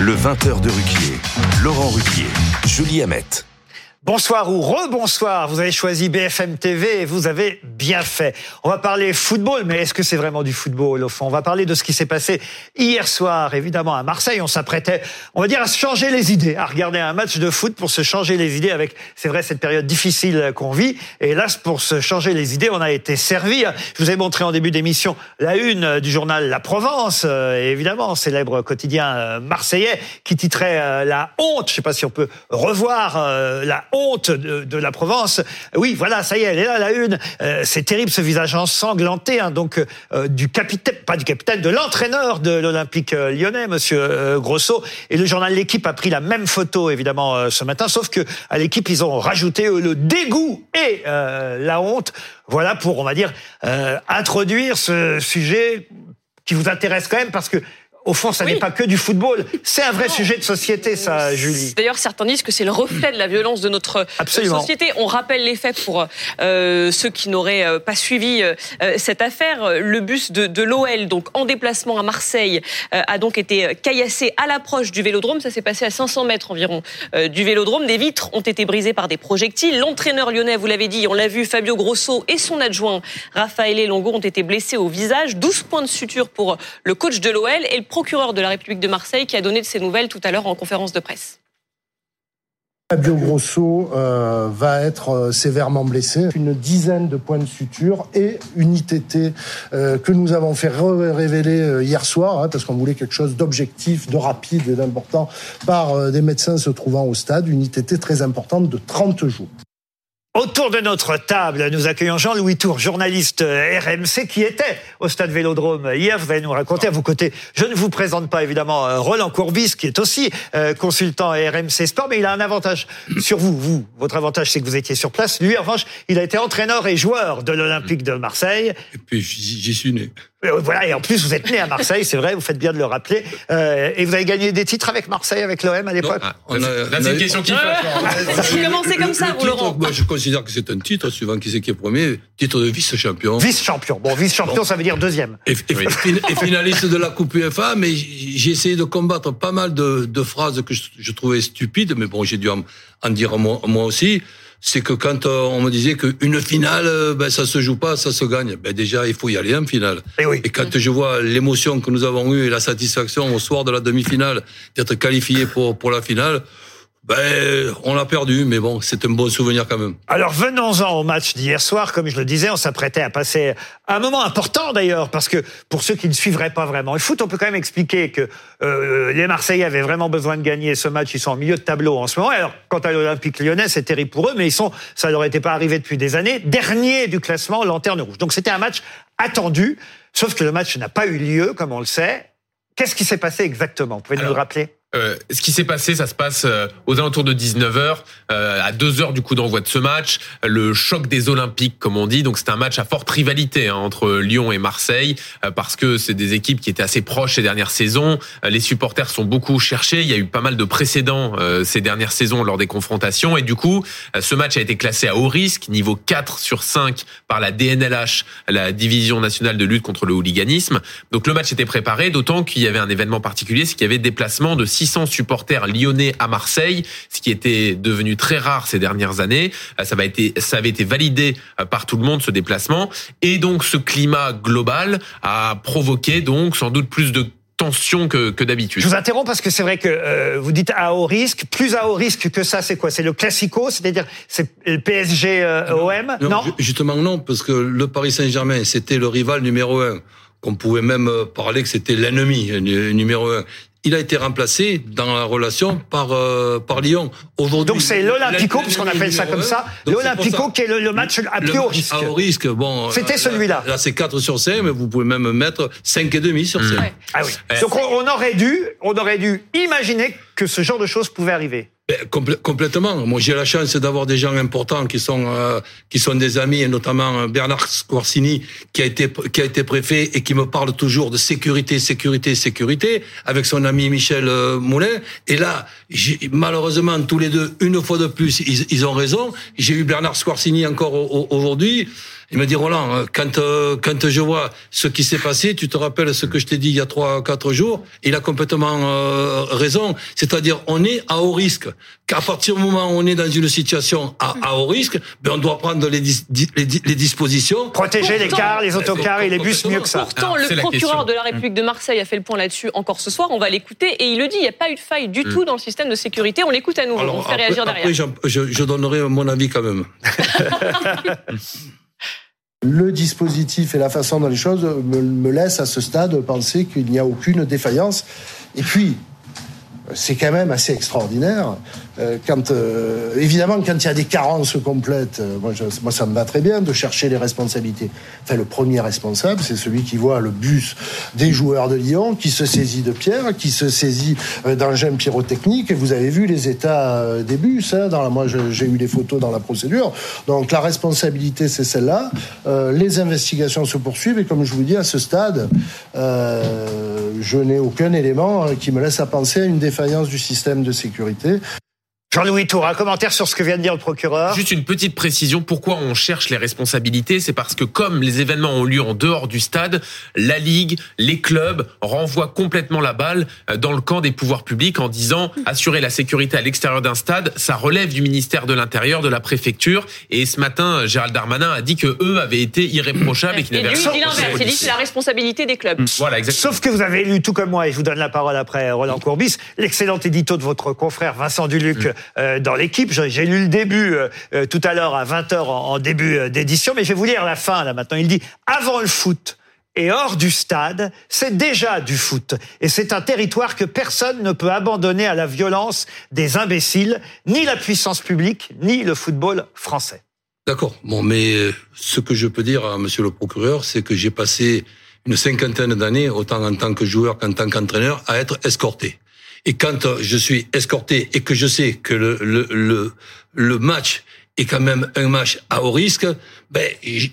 Le 20h de Ruquier. Laurent Ruquier. Julie Hamet. Bonsoir ou rebonsoir, vous avez choisi BFM TV et vous avez bien fait. On va parler football, mais est-ce que c'est vraiment du football au fond? On va parler de ce qui s'est passé hier soir, évidemment à Marseille. On s'apprêtait, on va dire, à se changer les idées, à regarder un match de foot pour se changer les idées avec, c'est vrai, cette période difficile qu'on vit. Et là, pour se changer les idées, on a été servi. Je vous ai montré en début d'émission la une du journal La Provence, euh, évidemment, célèbre quotidien euh, marseillais, qui titrait euh, La honte. Je ne sais pas si on peut revoir la honte honte de, la Provence. Oui, voilà, ça y est, elle est là, la une. Euh, c'est terrible ce visage ensanglanté, hein, donc euh, du capitaine, pas du capitaine, de l'entraîneur de l'Olympique euh, lyonnais, Monsieur Grosso. Et le journal L'équipe a pris la même photo, évidemment, ce matin, sauf que à l'équipe, ils ont rajouté le dégoût et la honte. Voilà pour, on va dire, introduire ce sujet qui vous intéresse quand même parce que au fond, ça n'est pas que du football. C'est un vrai sujet de société, ça, Julie. D'ailleurs, certains disent que c'est le reflet de la violence de notre Absolument. société. On rappelle les faits pour euh, ceux qui n'auraient euh, pas suivi euh, cette affaire. Le bus de, de l'OL, donc en déplacement à Marseille, a donc été caillassé à l'approche du Vélodrome. Ça s'est passé à 500 mètres environ du Vélodrome. Des vitres ont été brisées par des projectiles. L'entraîneur lyonnais, vous l'avez dit, on l'a vu, Fabio Grosso et son adjoint Raphaël Longo ont été blessés au visage. 12 points de suture pour le coach de l'OL et le procureur de la République de Marseille qui a donné de ces nouvelles tout à l'heure en conférence de presse. Fabio Grosso euh, va être euh, sévèrement blessé. Une dizaine de points de suture et une ITT euh, que nous avons fait révéler hier soir, hein, parce qu'on voulait quelque chose d'objectif, de rapide et d'important, par des médecins se trouvant au stade. Une ITT très importante de 30 jours. Autour de notre table, nous accueillons Jean-Louis Tour, journaliste euh, RMC, qui était au stade Vélodrome hier. Vous allez nous raconter à vos côtés. Je ne vous présente pas évidemment euh, Roland Courbis, qui est aussi euh, consultant RMC Sport, mais il a un avantage sur vous. Vous, votre avantage, c'est que vous étiez sur place. Lui, en revanche, il a été entraîneur et joueur de l'Olympique de Marseille. Et puis j'y suis né. Euh, voilà, et en plus, vous êtes né à Marseille, c'est vrai, vous faites bien de le rappeler. Euh, et vous avez gagné des titres avec Marseille, avec l'OM à l'époque ah, C'est une question qui fait. Vous commencez comme ça, vous, Laurent Moi, je considère que c'est un titre, suivant qui c'est qui est premier, titre de vice-champion. Vice-champion. Bon, vice-champion, ça veut dire deuxième. Et, finaliste de la Coupe UEFA, mais j'ai essayé de combattre pas mal de, de phrases que je, trouvais stupides, mais bon, j'ai dû en, en dire moi, moi aussi c'est que quand euh, on me disait qu'une finale, euh, ben, ça se joue pas, ça se gagne. Ben, déjà, il faut y aller en finale. Et, eh oui. et quand je vois l'émotion que nous avons eue et la satisfaction au soir de la demi-finale d'être qualifié pour, pour la finale, ben, on l'a perdu, mais bon, c'est un bon souvenir quand même. Alors venons-en au match d'hier soir. Comme je le disais, on s'apprêtait à passer un moment important d'ailleurs, parce que pour ceux qui ne suivraient pas vraiment le foot, on peut quand même expliquer que euh, les Marseillais avaient vraiment besoin de gagner ce match. Ils sont en milieu de tableau en ce moment. Alors, quant à l'Olympique lyonnais, c'est terrible pour eux, mais ils sont, ça leur était pas arrivé depuis des années, dernier du classement, lanterne rouge. Donc c'était un match attendu, sauf que le match n'a pas eu lieu, comme on le sait. Qu'est-ce qui s'est passé exactement? Vous pouvez nous le rappeler? Euh, ce qui s'est passé, ça se passe euh, aux alentours de 19h, euh, à 2 heures du coup d'envoi de ce match. Le choc des Olympiques, comme on dit. Donc c'est un match à forte rivalité hein, entre Lyon et Marseille, parce que c'est des équipes qui étaient assez proches ces dernières saisons. les supporters sont beaucoup cherchés. Il y a eu pas mal de précédents ces dernières saisons lors des confrontations. Et du coup, ce match a été classé à haut risque, niveau 4 sur 5 par la DNLH, la Division nationale de lutte contre le hooliganisme. Donc le match était préparé, d'autant qu'il y avait un événement particulier, c'est qu'il y avait déplacement de 600 supporters lyonnais à Marseille, ce qui était devenu très rare ces dernières années. Euh, ça, été, ça avait été validé euh, par tout le monde ce déplacement, et donc ce climat global a provoqué donc sans doute plus de tension que, que d'habitude. Je vous interromps parce que c'est vrai que euh, vous dites à haut risque. Plus à haut risque que ça, c'est quoi? C'est le classico, c'est-à-dire c'est le PSG OM non, justement non, parce que le Paris Saint-Germain, c'était le rival numéro un. Qu'on pouvait même parler que c'était l'ennemi numéro un il a été remplacé dans la relation par euh, par Lyon. Aujourd'hui, donc c'est l'Olympico, puisqu'on appelle ça comme ça, l'Olympico qui est le, match à plus haut risque. À haut risque, bon. C'était celui-là. Là, c'est 4 sur 5, mais vous pouvez même mettre 5 et demi sur 5. Mmh. Ah oui. Donc on, aurait dû, on aurait dû imaginer que ce genre de choses pouvait arriver. Ben, complètement. Moi, j'ai la chance d'avoir des gens importants qui sont euh, qui sont des amis, et notamment euh, Bernard Squarcini, qui a été qui a été préfet et qui me parle toujours de sécurité, sécurité, sécurité, avec son ami Michel euh, Moulin. Et là, malheureusement, tous les deux, une fois de plus, ils, ils ont raison. J'ai eu Bernard Squarcini encore aujourd'hui. Il m'a dit Roland, euh, quand euh, quand je vois ce qui s'est passé, tu te rappelles ce que je t'ai dit il y a trois quatre jours? Il a complètement euh, raison. C'est-à-dire, on est à haut risque. Qu'à partir du moment où on est dans une situation à, à haut risque, ben on doit prendre les, dis- di- les, di- les dispositions. Protéger les cars, les autocars et les bus mieux que ça. Pourtant, Alors, le procureur de la République de Marseille a fait le point là-dessus encore ce soir. On va l'écouter et il le dit. Il n'y a pas eu de faille du tout dans le système de sécurité. On l'écoute à nouveau. on fait après, réagir derrière. après, je donnerai mon avis quand même. Le dispositif et la façon dont les choses me, me laissent à ce stade penser qu'il n'y a aucune défaillance. Et puis, c'est quand même assez extraordinaire. Euh, quand, euh, évidemment, quand il y a des carences complètes, euh, moi, ça me va très bien de chercher les responsabilités. Enfin, le premier responsable, c'est celui qui voit le bus des joueurs de Lyon, qui se saisit de pierre, qui se saisit d'engins pyrotechniques. Vous avez vu les états des bus. Hein, moi, j'ai eu les photos dans la procédure. Donc, la responsabilité, c'est celle-là. Les investigations se poursuivent. Et comme je vous dis, à ce stade, je n'ai aucun élément qui me laisse à penser à une défaillance du système de sécurité. Jean-Louis Tour, un commentaire sur ce que vient de dire le procureur. Juste une petite précision, pourquoi on cherche les responsabilités? C'est parce que comme les événements ont lieu en dehors du stade, la Ligue, les clubs renvoient complètement la balle euh, dans le camp des pouvoirs publics en disant assurer la sécurité à l'extérieur d'un stade, ça relève du ministère de l'Intérieur, de la préfecture. Et ce matin, Gérald Darmanin a dit que eux avaient été irréprochables et qu'ils n'avaient rien il dit c'est la responsabilité des clubs. Voilà, exactement. Sauf que vous avez lu tout comme moi, et je vous donne la parole après Roland Courbis, l'excellent édito de votre confrère Vincent Duluc euh, dans l'équipe. J'ai lu le début euh, euh, tout à l'heure à 20h en, début euh, d'édition, mais je vais vous lire la fin là maintenant. Il dit avant le foot. Et hors du stade, c'est déjà du foot. Et c'est un territoire que personne ne peut abandonner à la violence des imbéciles, ni la puissance publique, ni le football français. D'accord. Bon, mais euh, ce que je peux dire à Monsieur le procureur, c'est que j'ai passé une cinquantaine d'années, autant en tant que joueur qu'en tant qu'entraîneur, à être escorté. Et quand euh, je suis escorté et que je sais que le, le, le, le match est quand même un match à haut risque, ben,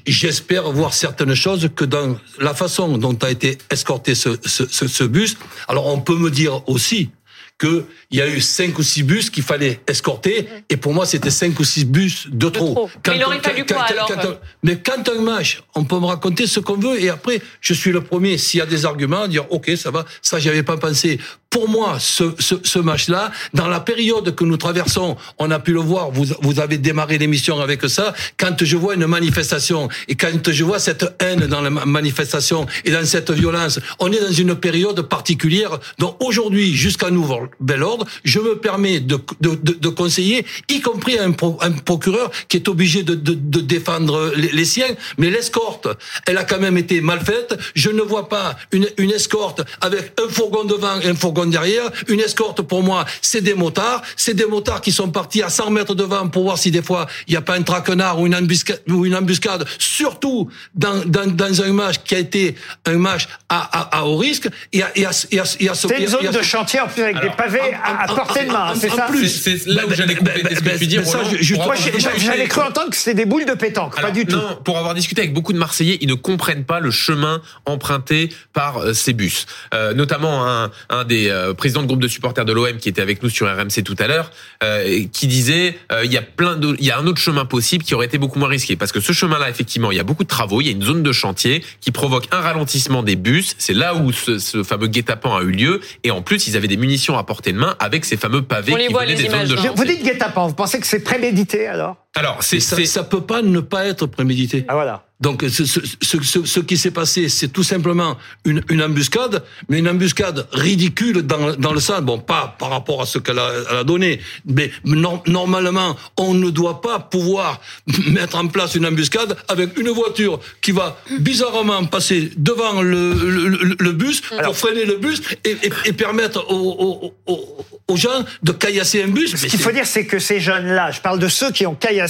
j'espère voir certaines choses que dans la façon dont a été escorté ce, ce, ce, ce bus. Alors, on peut me dire aussi qu'il y a eu cinq ou six bus qu'il fallait escorter, et pour moi, c'était cinq ou six bus de trop. trop. Mais il aurait fallu quoi, alors quand- mais quand un match, on peut me raconter ce qu'on veut, et après, je suis le premier, s'il y a des arguments, à dire, OK, ça va, ça, j'y avais pas pensé. Pour moi, ce, ce, ce match-là, dans la période que nous traversons, on a pu le voir, vous, vous avez démarré l'émission avec ça, quand je vois une manifestation, et quand je vois cette haine dans la ma- manifestation, et dans cette violence, on est dans une période particulière, donc aujourd'hui, jusqu'à nouveau bel ordre, je me permets de, de, de, de conseiller, y compris un, pro- un procureur qui est obligé de, de, défendre les, siens, mais l'escorte, elle a quand même été mal faite. Je ne vois pas une, une escorte avec un fourgon devant un fourgon derrière. Une escorte, pour moi, c'est des motards. C'est des motards qui sont partis à 100 mètres devant pour voir si des fois il n'y a pas un traquenard ou une embuscade, ou une embuscade surtout dans, dans, dans un match qui a été un match à, à, à haut risque. Et à, et à, et à, et à ce- C'est une zone et à de chantier en plus avec des pavés à, à portée de main, c'est en ça plus, C'est là où Ben, j'allais ben, compléter ce que ben, tu dis, ben, j'avais cru entendre que c'était des boules de pétanque, pas du tout. Non, pour avoir discuté avec beaucoup de Marseillais, ils ne comprennent pas le chemin emprunté par euh, ces bus. Euh, notamment un, un des euh, présidents de groupe de supporters de l'OM qui était avec nous sur RMC tout à l'heure, euh, qui disait euh, il y a plein de, il y a un autre chemin possible qui aurait été beaucoup moins risqué parce que ce chemin-là, effectivement, il y a beaucoup de travaux, il y a une zone de chantier qui provoque un ralentissement des bus. C'est là où ce, ce fameux guet-apens a eu lieu et en plus ils avaient des munitions à portée de main avec ces fameux pavés On les qui voit, venaient les des zones de hein. chantier. Vous dites guet-apens, vous pensez que c'est prémédité alors? Alors c'est ça, c'est- ça peut pas ne pas être prémédité. Ah voilà. Donc ce, ce, ce, ce- ce qui s'est passé, c'est tout simplement une, une embuscade, mais une embuscade ridicule dans, dans le sens, bon pas par rapport à ce qu'elle a, elle a donné, mais nor- normalement on ne doit pas pouvoir mettre en place une embuscade avec une voiture qui va bizarrement passer devant le, le, le- le bus pour freiner le bus et, et, et permettre aux, aux, aux, aux gens de caillasser un bus. Ce qu'il faut dire, c'est que ces jeunes-là, je parle de ceux qui ont caillassé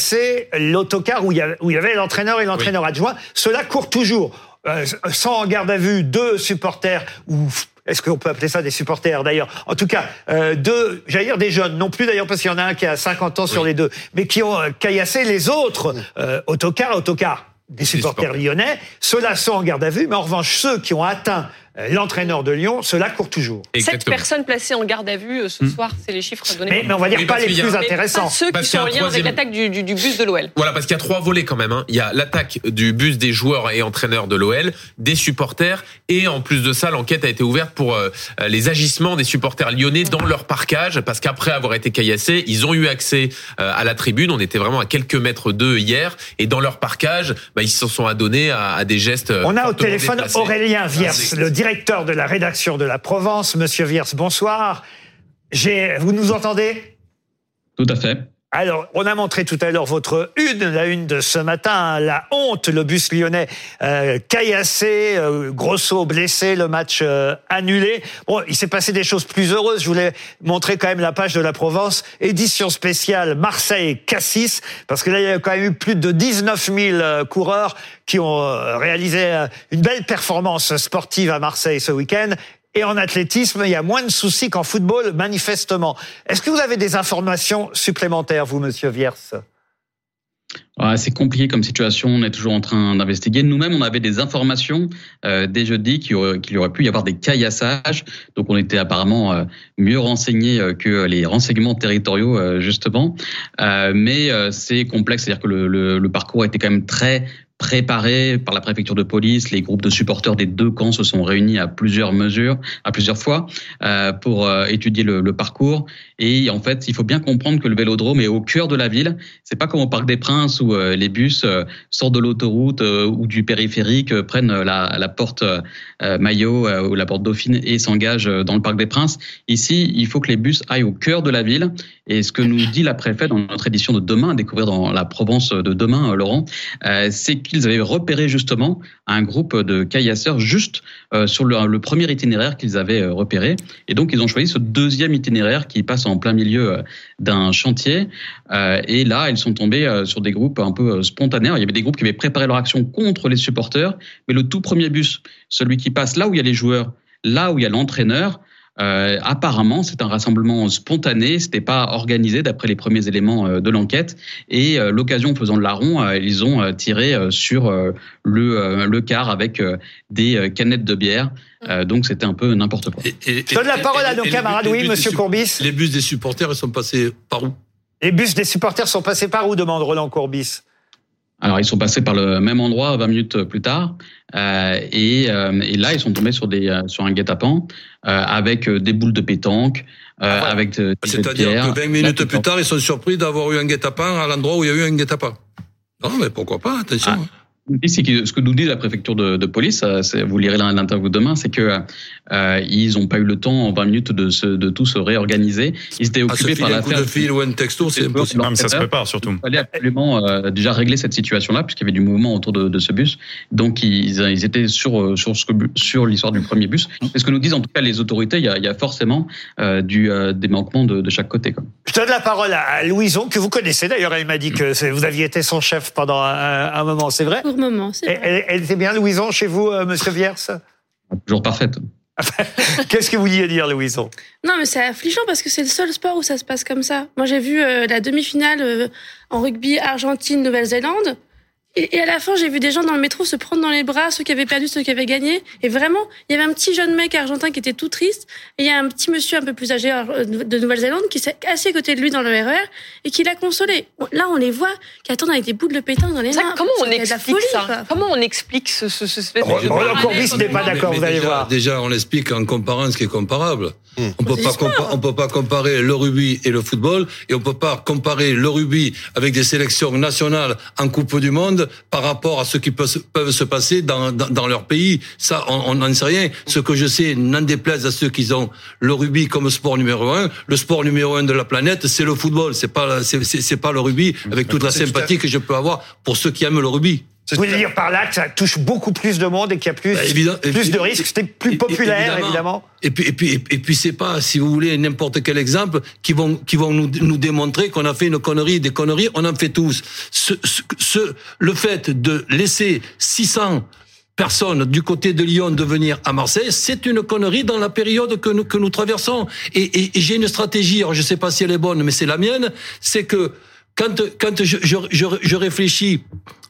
l'autocar où il y avait, l'entraîneur et l'entraîneur adjoint, ceux-là courent toujours. Euh, sans en garde à vue, deux supporters, ou est-ce qu'on peut appeler ça des supporters d'ailleurs? En tout cas, euh, deux, j'allais dire des jeunes, non plus d'ailleurs parce qu'il y en a un qui a 50 ans sur les deux, mais qui ont euh, caillassé les autres euh, autocars, autocars des supporters supporters. lyonnais. Ceux-là sont en garde à vue, mais en revanche, ceux qui ont atteint l'entraîneur de Lyon, cela court toujours. Sept Exactement. personnes placées en garde à vue euh, ce soir, c'est les chiffres donnés. Mais, mais on va dire Oui, pas les a- plus intéressants. pas ceux Parce qui sont en lien avec l'attaque du, du- du bus de l'OL. Voilà, parce qu'il y a trois volets quand même. hein. Il y a l'attaque du bus des joueurs et entraîneurs de l'OL, des supporters, et en plus de ça, l'enquête a été ouverte pour euh, les agissements des supporters lyonnais dans leur parcage, parce qu'après avoir été caillassés, ils ont eu accès euh, à la tribune. On était vraiment à quelques mètres d'eux hier, et dans leur parcage, bah, ils se sont adonnés à, à des gestes. euh, On a au téléphone déplacés. Aurélien Viers, Ah, le directeur de la rédaction de la Provence. Monsieur Viers, bonsoir. Vous nous entendez? Tout à fait. Alors, on a montré tout à l'heure votre une, la une de ce matin, la honte, le bus lyonnais euh, caillassé, euh, Grosso blessé, le match euh, annulé. Bon, il s'est passé des choses plus heureuses. Je voulais montrer quand même la page de la Provence, édition spéciale Marseille-Cassis, parce que là, il y a quand même eu plus de 19 000 euh, coureurs qui ont réalisé une belle performance sportive à Marseille ce week-end. Et en athlétisme, il y a moins de soucis qu'en football, manifestement. Est-ce que vous avez des informations supplémentaires, vous, Monsieur Viers c'est compliqué comme situation. On est toujours en train d'investiguer. Nous-mêmes, on avait des informations euh, dès jeudi qu'il y, aurait, pu y avoir des caillassages. Donc, on était apparemment euh, mieux renseignés euh, que les renseignements territoriaux, euh, justement. Mais c'est complexe. C'est-à-dire que le, le parcours était quand même très préparé par la préfecture de police. Les groupes de supporters des deux camps se sont réunis à plusieurs mesures, à plusieurs fois, euh, pour euh, étudier le, le, parcours. Et en fait, il faut bien comprendre que le Vélodrome est au cœur de la ville. C'est pas comme au Parc des Princes où euh, les bus euh, sortent de l'autoroute euh, ou du périphérique, prennent la, porte Maillot ou la porte Dauphine et s'engagent dans le Parc des Princes. Ici, il faut que les bus aillent au cœur de la ville. Et ce que nous dit la préfète dans notre édition de demain, à découvrir dans la Provence de demain, Laurent, c'est qu'ils avaient repéré justement un groupe de caillasseurs juste sur le, premier itinéraire qu'ils avaient repéré. Et donc, ils ont choisi ce deuxième itinéraire qui passe en plein milieu euh, d'un chantier. Euh, et là, ils sont tombés euh, sur des groupes un peu spontanés. Il y avait des groupes qui avaient préparé leur action contre les supporters, mais le tout premier bus, celui qui passe là où il y a les joueurs, là où il y a l'entraîneur, euh, apparemment, c'est un rassemblement spontané, c'était pas organisé d'après les premiers éléments euh, de l'enquête. Et euh, l'occasion faisant le larron, euh, ils ont tiré sur le, le car avec des canettes de bière. donc c'était un peu n'importe quoi. Et, et, Je donne la parole et, à nos camarades. Oui, Monsieur Courbis. Les bus des supporters, ils sont passés par où? Les bus des supporters sont passés par où demande Roland Courbis? Alors ils sont passés par le même endroit 20 minutes plus tard euh, et, euh, et, là ils sont tombés sur des sur un guet-apens euh, avec des boules de pétanque, ah, voilà. avec des c'est-à-dire que 20 minutes plus tard ils sont surpris d'avoir eu un guet-apens à l'endroit où il y a eu un guet-apens. Non mais pourquoi pas attention. Ah. Ce que nous dit la préfecture de, de police, vous lirez l'interview demain, c'est que euh, ils n'ont pas eu le temps en 20 minutes de, se, de tout se réorganiser. Ils étaient occupés ah, par l'affaire. Un coup de fil ou un texto, c'est impossible. Non, mais ça se prépare surtout. Il fallait absolument euh, déjà régler cette situation-là, puisqu'il y avait du mouvement autour de, de ce bus. Donc ils, ils étaient sur sur, ce, sur l'histoire du premier bus. C'est ce que nous disent en tout cas les autorités. Il y a, il y a forcément euh, du, des manquements de, de, chaque côté. Quoi. Je donne la parole à Louison, que vous connaissez d'ailleurs. Elle m'a dit que vous aviez été son chef pendant un, un moment. C'est vrai? Moment, c'est vrai. Elle, elle, était bien, Louison, chez vous, euh, Monsieur Viers Toujours parfaite. Qu'est-ce que vous vouliez dire, Louison? Non, mais c'est affligeant parce que c'est le seul sport où ça se passe comme ça. Moi, j'ai vu euh, la demi-finale euh, en rugby Argentine-Nouvelle-Zélande. Et, et, à la fin, j'ai vu des gens dans le métro se prendre dans les bras, ceux qui avaient perdu, ceux qui avaient gagné. Et vraiment, il y avait un petit jeune mec argentin qui était tout triste. Et il y a un petit monsieur un peu plus âgé de Nouvelle-Zélande qui s'est assis à côté de lui dans le RER et qui l'a consolé. Là, on les voit qui attendent avec des boules de pétanque dans les mains. comment on explique folie, ça. Comment on explique ce, ce, ce espèce de Roland Courbis n'est pas d'accord, vous allez déjà, voir. Déjà, on l'explique en comparant ce qui est comparable. Mmh. On peut pas on peut pas comparer le rugby et le football et on peut pas comparer le rugby avec des sélections nationales en Coupe du Monde par rapport à ce qui peut se, peuvent se passer dans, dans, dans leur pays. Ça, on n'en sait rien. Ce que je sais, n'en déplaise à ceux qui ont le rugby comme sport numéro un. Le sport numéro un de la planète, c'est le football. C'est pas c'est pas le rugby avec toute la sympathie que je peux avoir pour ceux qui aiment le rugby. Vous voulez dire par là que ça touche beaucoup plus de monde et qu'il y a plus, bah, plus de risques, c'était plus populaire, évidemment. évidemment. Et puis, et puis, et puis, c'est pas, si vous voulez, n'importe quel exemple qui vont, qui vont nous, nous démontrer qu'on a fait une connerie, des conneries, on en fait tous. Ce, ce, ce, le fait de laisser 600 personnes du côté de Lyon de venir à Marseille, c'est une connerie dans la période que nous, que nous traversons. Et, et, et j'ai une stratégie, alors je sais pas si elle est bonne, mais c'est la mienne, c'est que quand, quand je, je, je, je réfléchis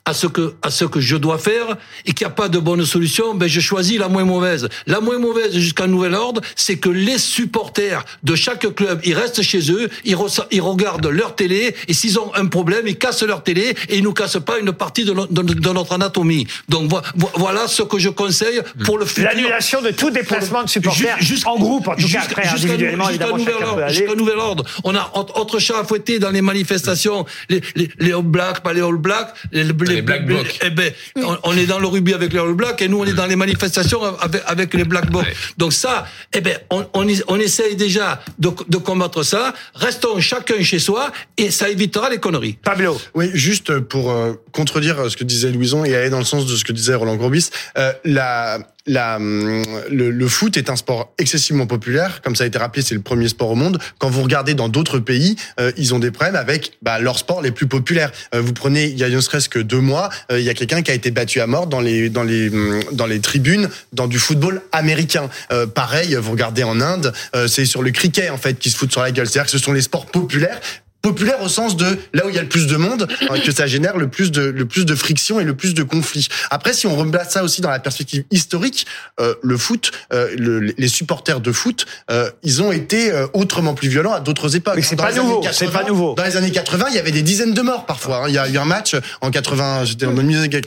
à ce que à ce que je dois faire et qu'il n'y a pas de bonne solution, ben je choisis la moins mauvaise. La moins mauvaise jusqu'à nouvel ordre, c'est que les supporters de chaque club, ils restent chez eux, ils, ils regardent leur télé et s'ils ont un problème, ils cassent leur télé et ils nous cassent pas une partie de, no- de- de notre anatomie. Donc vo- vo- voilà ce que je conseille pour le futur. L'annulation de tout déplacement de supporters, en groupe, en tout cas, jusqu'à- après, individuellement, jusqu'à nouvel nouvel ordre. On a autre autre chat à fouetter dans les manifestations. Les, les, les All Blacks, pas les All Blacks, les, Les Black Blocs. Eh ben, on, on est dans le rugby avec les All Blacks et nous, on est dans les manifestations avec, avec les Black Blocs. Ouais. Donc ça, eh ben, on, on, on essaye déjà de, de combattre ça. Restons chacun chez soi et ça évitera les conneries. Pablo. Oui, juste pour euh, contredire ce que disait Louison et aller dans le sens de ce que disait Roland Courbis, euh, la, la, le, le foot est un sport excessivement populaire. Comme ça a été rappelé, c'est le premier sport au monde. Quand vous regardez dans d'autres pays, euh, ils ont des problèmes avec bah, leurs sports les plus populaires. Euh, vous prenez, il y a ne serait-ce que deux mois, euh, il y a quelqu'un qui a été battu à mort dans les, dans les, hum, dans les tribunes dans du football américain. Euh, pareil, vous regardez en Inde, euh, c'est sur le cricket en fait qui se foutent sur la gueule. C'est-à-dire que ce sont les sports populaires populaire au sens de là où il y a le plus de monde euh, que ça génère le plus de le plus de friction et le plus de conflits. Après si on replace ça aussi dans la perspective historique, euh, le foot euh, le- les supporters de foot, euh, ils ont été euh, autrement plus violents à d'autres époques. Mais c'est Dans pas nouveau, 80, c'est pas nouveau. Dans les années 80, il y avait des dizaines de morts parfois. hein. Il y a eu un match en 80, j'étais au milieu des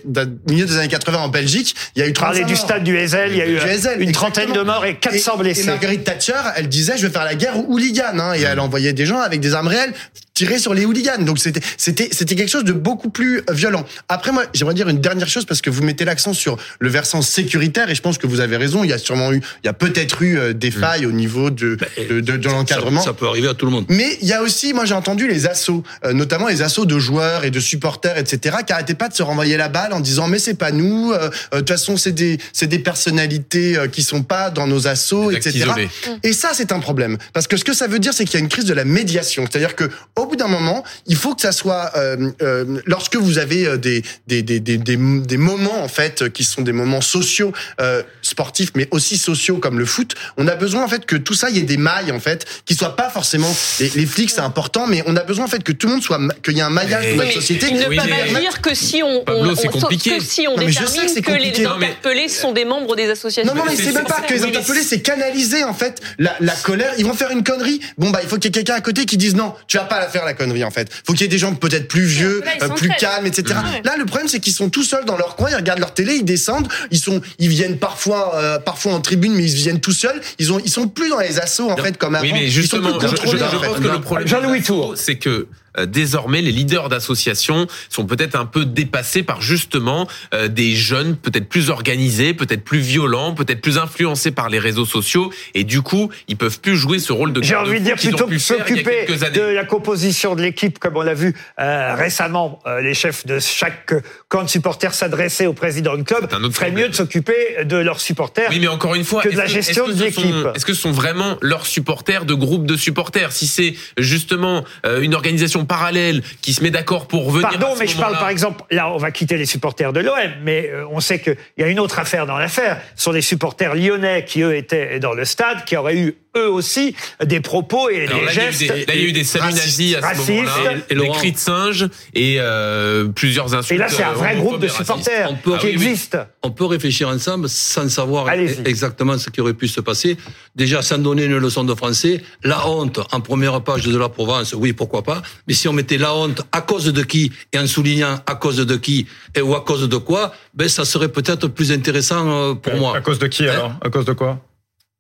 milieu des années 80 en Belgique, il y a eu 35 Parler du morts. stade du Heysel, il y a eu Heysel, une trentaine de exactement. morts et 400 Et blessés. Marguerite Thatcher, elle disait je vais faire la guerre aux hooligans hein, et elle envoyait des gens avec des armes réelles tirer sur les hooligans. Donc c'était c'était c'était quelque chose de beaucoup plus violent. Après moi, j'aimerais dire une dernière chose parce que vous mettez l'accent sur le versant sécuritaire et je pense que vous avez raison, il y a sûrement eu il y a peut-être eu euh, des failles au niveau de de, de, de l'encadrement. Ça, ça peut arriver à tout le monde. Mais il y a aussi, moi j'ai entendu les assauts, euh, notamment les assauts de joueurs et de supporters, etc., qui arrêtaient pas de se renvoyer la balle en disant mais c'est pas nous, euh, euh, de toute façon c'est des c'est des personnalités euh, qui sont pas dans nos assauts, etc. isolés. Et ça c'est un problème parce que ce que ça veut dire c'est qu'il y a une crise de la médiation, c'est-à-dire que au bout d'un moment il faut que ça soit euh, euh, lorsque vous avez euh, des des, des des des des moments en fait qui sont des moments sociaux euh, sportifs mais aussi sociaux comme le foot, on a besoin en fait que tout ça il y ait des mailles en fait qui soient pas forcément les, les flics c'est important mais on a besoin en fait que tout le monde soit qu'il y ait un maillage Mais- de notre Mais société ne Oui, mais- agir que si on, Pablo, on- c'est on- compliqué. que si on Non, mais je sais détermine que c'est que les mais- interpellés sont des membres des associations. Non, non, mais c'est- même pas que les interpellés, c'est canaliser, en fait, la, la colère. Ils vont faire une connerie. Bon, bah, il faut qu'il y ait quelqu'un à côté qui dise non, tu vas pas la faire, la connerie, en fait. Faut qu'il y ait des gens peut-être plus vieux, Là, ils euh, plus calmes, etc. Là, le problème, c'est qu'ils sont tout seuls dans leur coin, ils regardent leur télé, ils descendent, ils sont, ils viennent parfois, euh, parfois en tribune, mais ils viennent tout seuls. Ils ont, ils sont plus dans les assauts, en fait, comme avant. Oui, mais Ils justement, sont je, plus je- contrôlés, je en fait. pense que le problème, Jean-Louis Tour. c'est que désormais les leaders d'associations sont peut-être un peu dépassés par justement euh, des jeunes peut-être plus organisés, peut-être plus violents, peut-être plus influencés par les réseaux sociaux et du coup ils peuvent plus jouer ce rôle de J'ai envie de dire plutôt que s'occuper de la composition de l'équipe, comme on l'a vu euh, récemment, euh, les chefs de chaque camp de supporters s'adressaient au président de club, un autre ferait problème. mieux de s'occuper de leurs supporters. Oui, mais encore une fois, que de la gestion de l'équipe. Est-ce que ce sont vraiment leurs supporters de groupes de supporters? Si c'est justement euh, une organisation parallèle qui se met d'accord pour venir. Pardon, à ce mais je parle par exemple, là on va quitter les supporters de l'OM, mais euh, on sait qu'il y a une autre affaire dans l'affaire. Ce sont les supporters lyonnais qui eux étaient dans le stade, qui auraient eu eux aussi des propos et Alors des là, il y a eu gestes. des- là, il y a eu des saluts nazis à ce racistes. moment-là, Et- et des cris de singes et euh, plusieurs insultes. Et là, c'est un euh, vrai homophobes groupe de supporters peut- qui Ah oui, oui. existe. On peut réfléchir ensemble sans savoir Allez-y. exactement ce qui aurait pu se passer. Déjà, sans donner une leçon de français, la honte en première page de la Provence, oui, pourquoi pas. Mais si on mettait la honte à cause de qui et en soulignant à cause de qui et ou à cause de quoi, ben ça serait peut-être plus intéressant euh, pour moi. À cause de qui alors? À cause de quoi?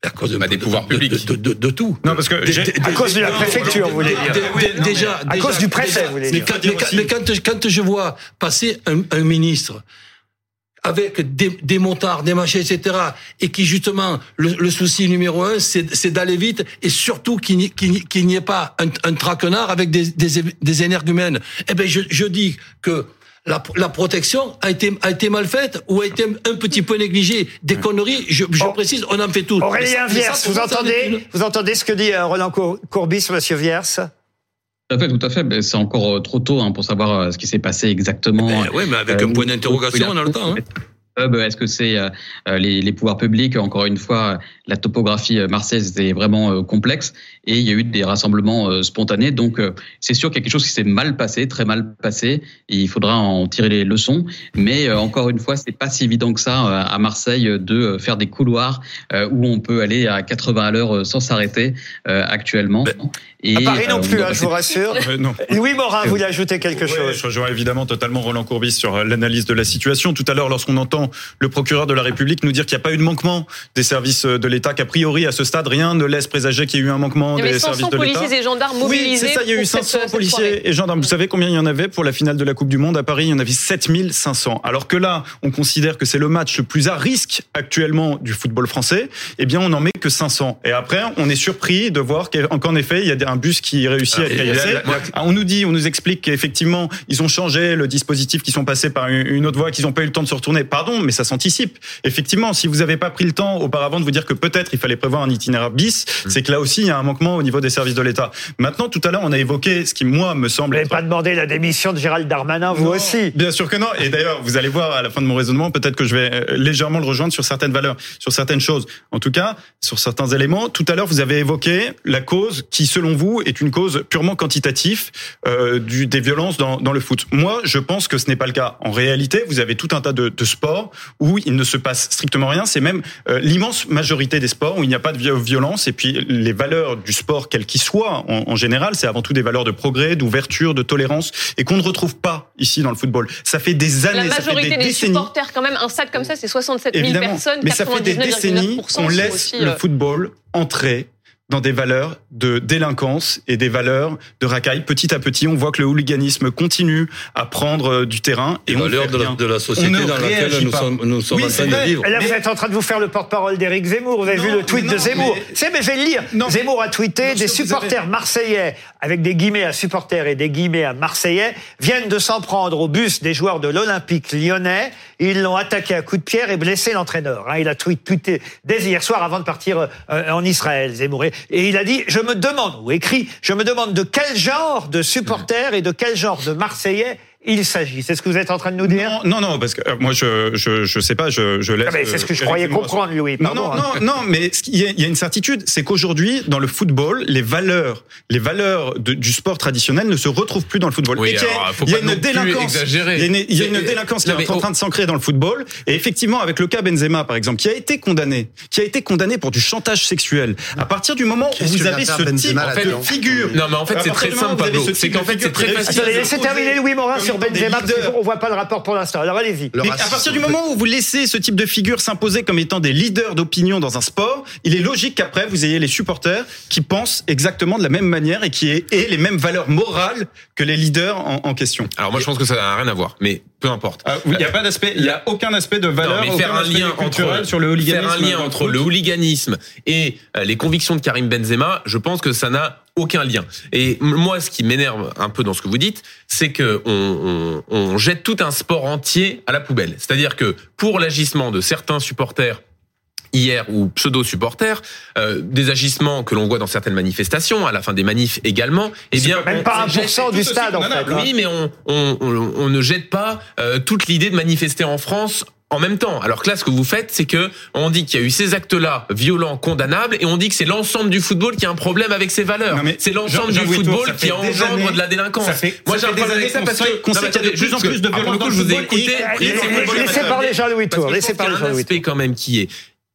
À cause de, Bah, des de- pouvoirs de- publics. de, de, de tout. Non, parce que À cause de la préfecture, vous voulez dire. Déjà, À cause du préfet, vous voulez mais dire. quand, mais quand- mais quand, je- quand je vois passer un, un ministre avec des, des motards, des machins, etc., et qui justement, le, le souci numéro un, c'est d'aller vite, et surtout qu'il n'y ait pas un, un traquenard avec des, des, des énergumènes. Eh ben, je, je dis que la, la protection a été, a été mal faite ou a été un petit peu négligée. Des conneries, je, je Oh. précise, on en fait tout. Aurélien Viers, vous une- entendez, vous entendez ce que dit euh, Roland Cour- Courbis, monsieur Viers? Tout à fait, tout à fait. C'est encore euh, trop tôt hein, pour savoir euh, ce qui s'est passé exactement. Ben ouais, mais avec Euh, un point d'interrogation, on a le temps. Hein. Est-ce que c'est euh, les, les, pouvoirs publics Encore une fois, la topographie marseillaise est vraiment complexe et il y a eu des rassemblements spontanés. Donc, c'est sûr qu'il y a quelque chose qui s'est mal passé, très mal passé. Il faudra en tirer les leçons. Mais encore une fois, c'est pas si évident que ça à Marseille de faire des couloirs où on peut aller à 80 à l'heure sans s'arrêter actuellement. Et, à Paris non plus, hein, je vous rassure. non. Louis Morin voulait ajouter quelque chose. Je rejoins évidemment totalement Roland Courbis sur l'analyse de la situation. Tout à l'heure, lorsqu'on entend le procureur de la République nous dire qu'il n'y a pas eu de manquement des services de l'État, qu'a priori à ce stade rien ne laisse présager qu'il y a eu un manquement des services de l'État. policiers et gendarmes mobilisés. Oui, c'est ça. Il y a eu 500 policiers et gendarmes. Vous savez combien il y en avait pour la finale de la Coupe du Monde à Paris? Il y en avait 7500. Alors que là, on considère que c'est le match le plus à risque actuellement du football français. Eh bien, on n'en met que 500. Et après, on est surpris de voir qu'en effet, il y a un bus qui réussit à ah, caillasser. Ah, on nous dit, on nous explique qu'effectivement, ils ont changé le dispositif, qu'ils sont passés par une autre voie, qu'ils n'ont pas eu le temps de se retourner. Pardon, mais ça s'anticipe. Effectivement, si vous n'avez pas pris le temps auparavant de vous dire que peut-être il fallait prévoir un itinéraire bis, mm. c'est que là aussi, il y a un manquement au niveau des services de l'État. Maintenant, tout à l'heure, on a évoqué ce qui, moi, me semble. Vous n'avez pas demandé la démission de Gérald Darmanin, vous aussi Bien sûr que non. Et d'ailleurs, vous allez voir à la fin de mon raisonnement, peut-être que je vais euh, légèrement le rejoindre sur certaines valeurs, sur certaines choses. En tout cas, sur certains éléments. Tout à l'heure, vous avez évoqué la cause qui, selon vous, est une cause purement quantitative euh, du, des violences dans, dans, le foot. Moi, je pense que ce n'est pas le cas. En réalité, vous avez tout un tas de, de sports où il ne se passe strictement rien. C'est même euh, l'immense majorité des sports où il n'y a pas de violence. Et puis, les valeurs du sport, quel qu'il soit, en, en général, c'est avant tout des valeurs de progrès, d'ouverture, de tolérance, et qu'on ne retrouve pas ici dans le football. Ça fait des années, ça fait majorité des, des décennies. supporters, quand même, un stade comme ça, c'est 67 000 Évidemment, personnes. mais ça fait des décennies 99,9% qu'on laisse aussi, le euh, football entrer dans des valeurs de délinquance et des valeurs de racaille. Petit à petit, on voit que le hooliganisme continue à prendre euh, du terrain et Les on valeurs fait de la, rien. de la société dans laquelle nous pas. sommes, nous sommes Oui, en train de vivre. Et là, vous Mais- êtes en train de vous faire le porte-parole d'Éric Zemmour. Vous avez Non, vu le tweet non, de Zemmour. mais- C'est, mais je vais le lire. Non, Zemmour a tweeté des supporters avez- marseillais, avec des guillemets à supporters et des guillemets à marseillais, viennent de s'en prendre au bus des joueurs de l'Olympique lyonnais. Ils l'ont attaqué à coups de pierre et blessé l'entraîneur. Hein, il a tweet- tweeté dès hier soir avant de partir euh, en Israël, Zemmour. Et- il a dit, je me demande, ou écrit, je me demande de quel genre de supporters et de quel genre de Marseillais il s'agit. C'est ce que vous êtes en train de nous dire Non, non, non, parce que euh, moi je je je sais pas, je je laisse. Ah, c'est ce que je euh, croyais comprendre, Louis. Non, Pardon, non, hein. non, non, mais il y, a, il y a une certitude, c'est qu'aujourd'hui, dans le football, les valeurs, les valeurs de- du sport traditionnel ne se retrouvent plus dans le football. Oui, Et qu'il y a- alors, faut il y a une délinquance, il y a une, il y a une Mais- délinquance qui est en train de s'ancrer dans le football. Et effectivement, avec le cas Benzema, par exemple, qui a été condamné, qui a été condamné pour du chantage sexuel. À partir du moment où vous avez ce type de figure, Non, mais en fait, c'est très simple, Pablo. C'est qu'en fait, c'est très facile. Laissez terminer Louis Morin sur Benzema, qu'on voit pas le rapport pour l'instant. Alors allez-y. Le Mais à partir du moment où vous laissez ce type de figure s'imposer comme étant des leaders d'opinion dans un sport, il est logique qu'après vous ayez les supporters qui pensent exactement de la même manière et qui aient aient les mêmes valeurs morales que les leaders en, en question. Alors moi, je pense que ça n'a rien à voir, mais peu importe. Ah, Il n'y a pas d'aspect, il y a aucun aspect de valeur, Non, mais faire un lien culturel entre sur le hooliganisme. faire un lien entre le hooliganisme et euh, les convictions de Karim Benzema, je pense que ça n'a aucun lien. Et moi, ce qui m'énerve un peu dans ce que vous dites, c'est que on, on, on jette tout un sport entier à la poubelle. C'est-à-dire que pour l'agissement de certains supporters hier ou pseudo-supporters, euh, des agissements que l'on voit dans certaines manifestations, à la fin des manifs également, eh bien, Même on- pas on jette 1% tout du stade, en fait. hein. oui, mais on, on, on, on ne jette pas euh, toute l'idée de manifester en France en même temps. Alors que là, ce que vous faites, c'est que on dit qu'il y a eu ces actes-là violents, condamnables, et on dit que c'est l'ensemble du football qui a un problème avec ses valeurs. C'est l'ensemble du Tour, football qui engendre années- de la délinquance. ça fait- Moi, j'ai un problème avec ça parce que qu'on sait qu'il y a de plus en plus de violence je vous ai écouté. laissez parler Jean-Louis Tour, laissez parler Jean-Louis aspect quand même qui est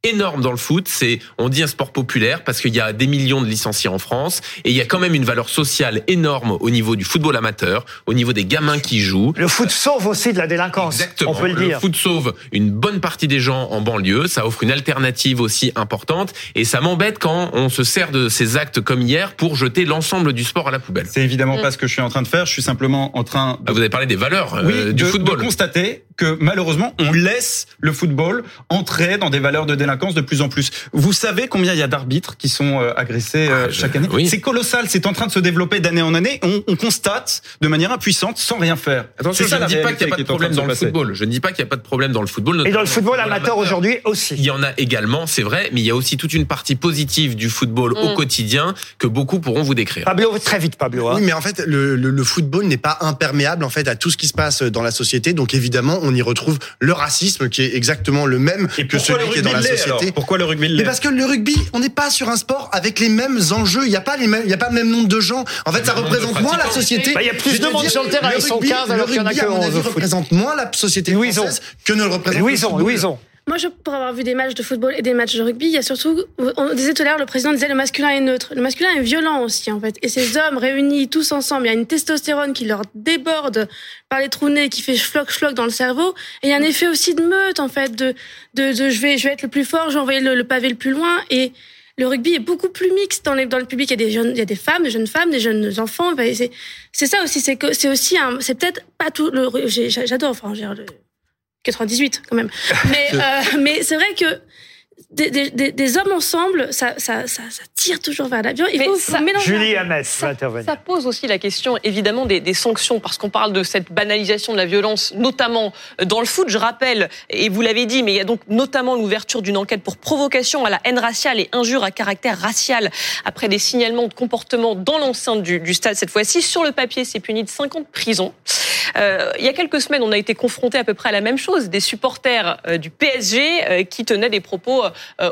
énorme dans le foot, c'est on dit un sport populaire parce qu'il y a des millions de licenciés en France et il y a quand même une valeur sociale énorme au niveau du football amateur, au niveau des gamins qui jouent. Le foot sauve aussi de la délinquance. Exactement. On peut le dire. foot sauve une bonne partie des gens en banlieue. Ça offre une alternative aussi importante. Et ça m'embête quand on se sert de ces actes comme hier pour jeter l'ensemble du sport à la poubelle. C'est évidemment pas ce que je suis en train de faire. Je suis simplement en train de Ah, Vous avez parlé des valeurs euh, du de, football. de constater que malheureusement, on laisse le football entrer dans des valeurs de délinquance de plus en plus. Vous savez combien il y a d'arbitres qui sont euh, agressés euh, Ah, chaque année? oui. C'est colossal, c'est en train de se développer d'année en année. On, on constate de manière impuissante, sans rien faire. Attention, ça je ne dis pas qu'il n'y a pas de problème dans le football. Je ne dis pas qu'il n'y a pas de problème dans le football. Et dans le football amateur aujourd'hui aussi. Il y en a également, c'est vrai, mais il y a aussi toute une partie positive du football au Mm. quotidien que beaucoup pourront vous décrire. Pablo, très vite Pablo. hein. Oui, mais en fait, le, le, le football n'est pas imperméable en fait à tout ce qui se passe dans la société. Donc évidemment, on y retrouve le racisme qui est exactement le même Et que celui qui est dans la société. Pourquoi le rugby Mais l'est parce que le rugby, on n'est pas sur un sport avec les mêmes enjeux. Il n'y a pas les mêmes, il y a pas le même nombre de gens. En fait, ça représente moins la société. Bah, il y a plus de monde sur le terrain, le ils sont rugby- 15 alors le qu'il y en a rugby, que à mon 11 avis, au foot. représente moins la société française que ne le représente le Louison. Louison. Moi, je, pour avoir vu des matchs de football et des matchs de rugby, il y a surtout, on disait tout à l'heure, le président disait le masculin est neutre. Le masculin est violent aussi, en fait. Et ces hommes réunis tous ensemble, il y a une testostérone qui leur déborde par les trous nez, qui fait schlock schlock dans le cerveau. Et il y a un effet aussi de meute, en fait, de, de, je vais, je vais être le plus fort, je vais envoyer le, le pavé le plus loin. Et le rugby est beaucoup plus mixte dans, les, dans le public. Il y a des jeunes, il y a des femmes, des jeunes femmes, des jeunes enfants. C'est, ça aussi, c'est aussi c'est peut-être pas tout j'adore, enfin, le, 98 quand même. Mais, euh, mais c'est vrai que des, des, des, des hommes ensemble, ça, ça, ça, ça tire toujours vers l'avion. Il Mais faut, ça- mélanger. Julie va Ça, intervenir. ça pose aussi la question, évidemment, des, des sanctions, parce qu'on parle de cette banalisation de la violence, notamment dans le foot. Je rappelle, et vous l'avez dit, mais il y a donc notamment l'ouverture d'une enquête pour provocation à la haine raciale et injure à caractère racial, après des signalements de comportement dans l'enceinte du, du stade cette fois-ci. Sur le papier, c'est puni de 5 ans de prison. Euh, il y a quelques semaines, on a été confronté à peu près à la même chose, des supporters euh, du PSG euh, qui tenaient des propos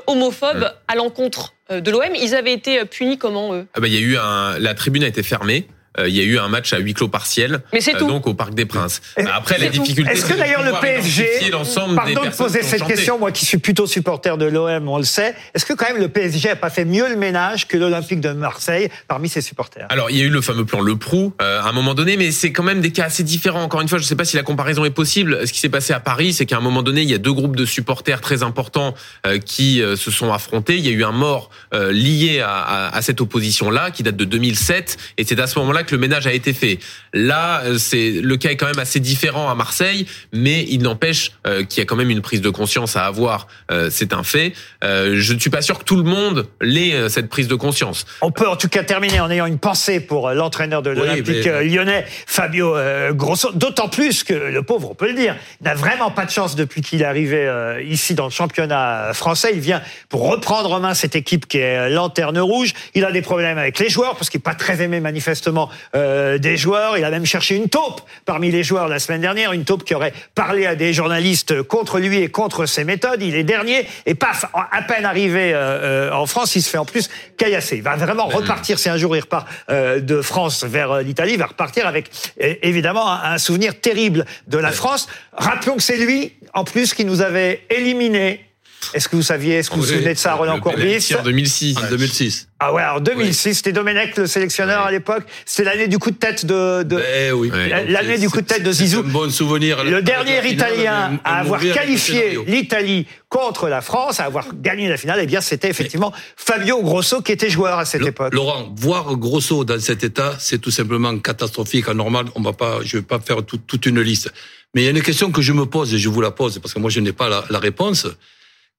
homophobes à l'encontre de l'OM. Ils avaient été punis comment, eux? Ah bah, il y a eu un, la tribune a été fermée. Euh, Il y a eu un match à huis clos partiel, Mais c'est euh, tout. donc au Parc des Princes. Et- Bah, Après, la difficulté. Est-ce que d'ailleurs le PSG, l'ensemble des pardon de poser cette chanté. question, moi qui suis plutôt supporter de l'OM, on le sait, est-ce que quand même le PSG a pas fait mieux le ménage que l'Olympique de Marseille parmi ses supporters? Alors, il y a eu le fameux plan Le Prou euh, à un moment donné, mais c'est quand même des cas assez différents. Encore une fois, je ne sais pas si la comparaison est possible. Ce qui s'est passé à Paris, c'est qu'à un moment donné, il y a deux groupes de supporters très importants euh, qui euh, se sont affrontés. Il y a eu un mort euh, lié à, à- à cette opposition-là, qui date de 2007, et c'est à ce moment-là que le ménage a été fait. Là, euh, c'est le cas est quand même assez différent à Marseille, mais il n'empêche euh, qu'il y a quand même une prise de conscience à avoir. Euh, c'est un fait. Euh, je ne suis pas sûr que tout le monde l'ait cette prise de conscience. On peut en tout cas terminer en ayant une pensée pour l'entraîneur de l'Olympique mais- lyonnais, Fabio Grosso. D'autant plus que le pauvre, on peut le dire, n'a vraiment pas de chance depuis qu'il est arrivé ici dans le championnat français. Il vient pour reprendre en main cette équipe qui est lanterne rouge. Il a des problèmes avec les joueurs parce qu'il n'est pas très aimé manifestement euh, des joueurs. Il a même cherché une taupe parmi les joueurs la semaine dernière, une taupe qui aurait parlé à des journalistes contre lui et contre ses méthodes. Il est dernier et paf, à peine arrivé euh, euh, en France, il se fait en plus caillasser. Il va vraiment repartir, si un jour il repart euh, de France vers euh, l'Italie, il va repartir avec évidemment un, un souvenir terrible de la France. Rappelons que c'est lui, en plus, qui nous avait éliminés. Est-ce que vous saviez, est-ce que vous vous souvenez de ça, Roland le Courbis en 2006. En 2006. Ah ouais, en 2006, c'était Domenech le sélectionneur Oui. à l'époque. C'était l'année du coup de tête de, de Ben oui. L'année du coup de tête de c'est Zizou. un bon souvenir. Le dernier Italien à avoir qualifié l'Italie contre la France, à avoir gagné la finale, eh bien, c'était effectivement Fabio Grosso qui était joueur à cette Le- époque. Laurent, voir Grosso dans cet état, c'est tout simplement catastrophique. Anormal, on va pas, je vais pas faire tout- toute une liste. Mais il y a une question que je me pose et je vous la pose parce que moi je n'ai pas la, la réponse.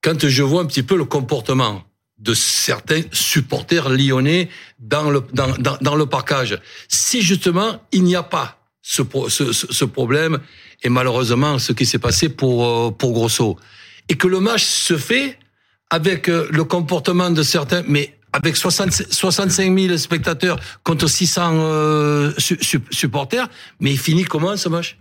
Quand je vois un petit peu le comportement de certains supporters lyonnais dans le dans, dans, le parcage, si justement il n'y a pas ce, ce, ce, problème et malheureusement ce qui s'est passé pour euh, pour Grosso. Et que le match se fait avec euh, le comportement de certains, mais avec 60 65 000 spectateurs contre 600 euh, su- su- supporters, mais il finit comment ce match?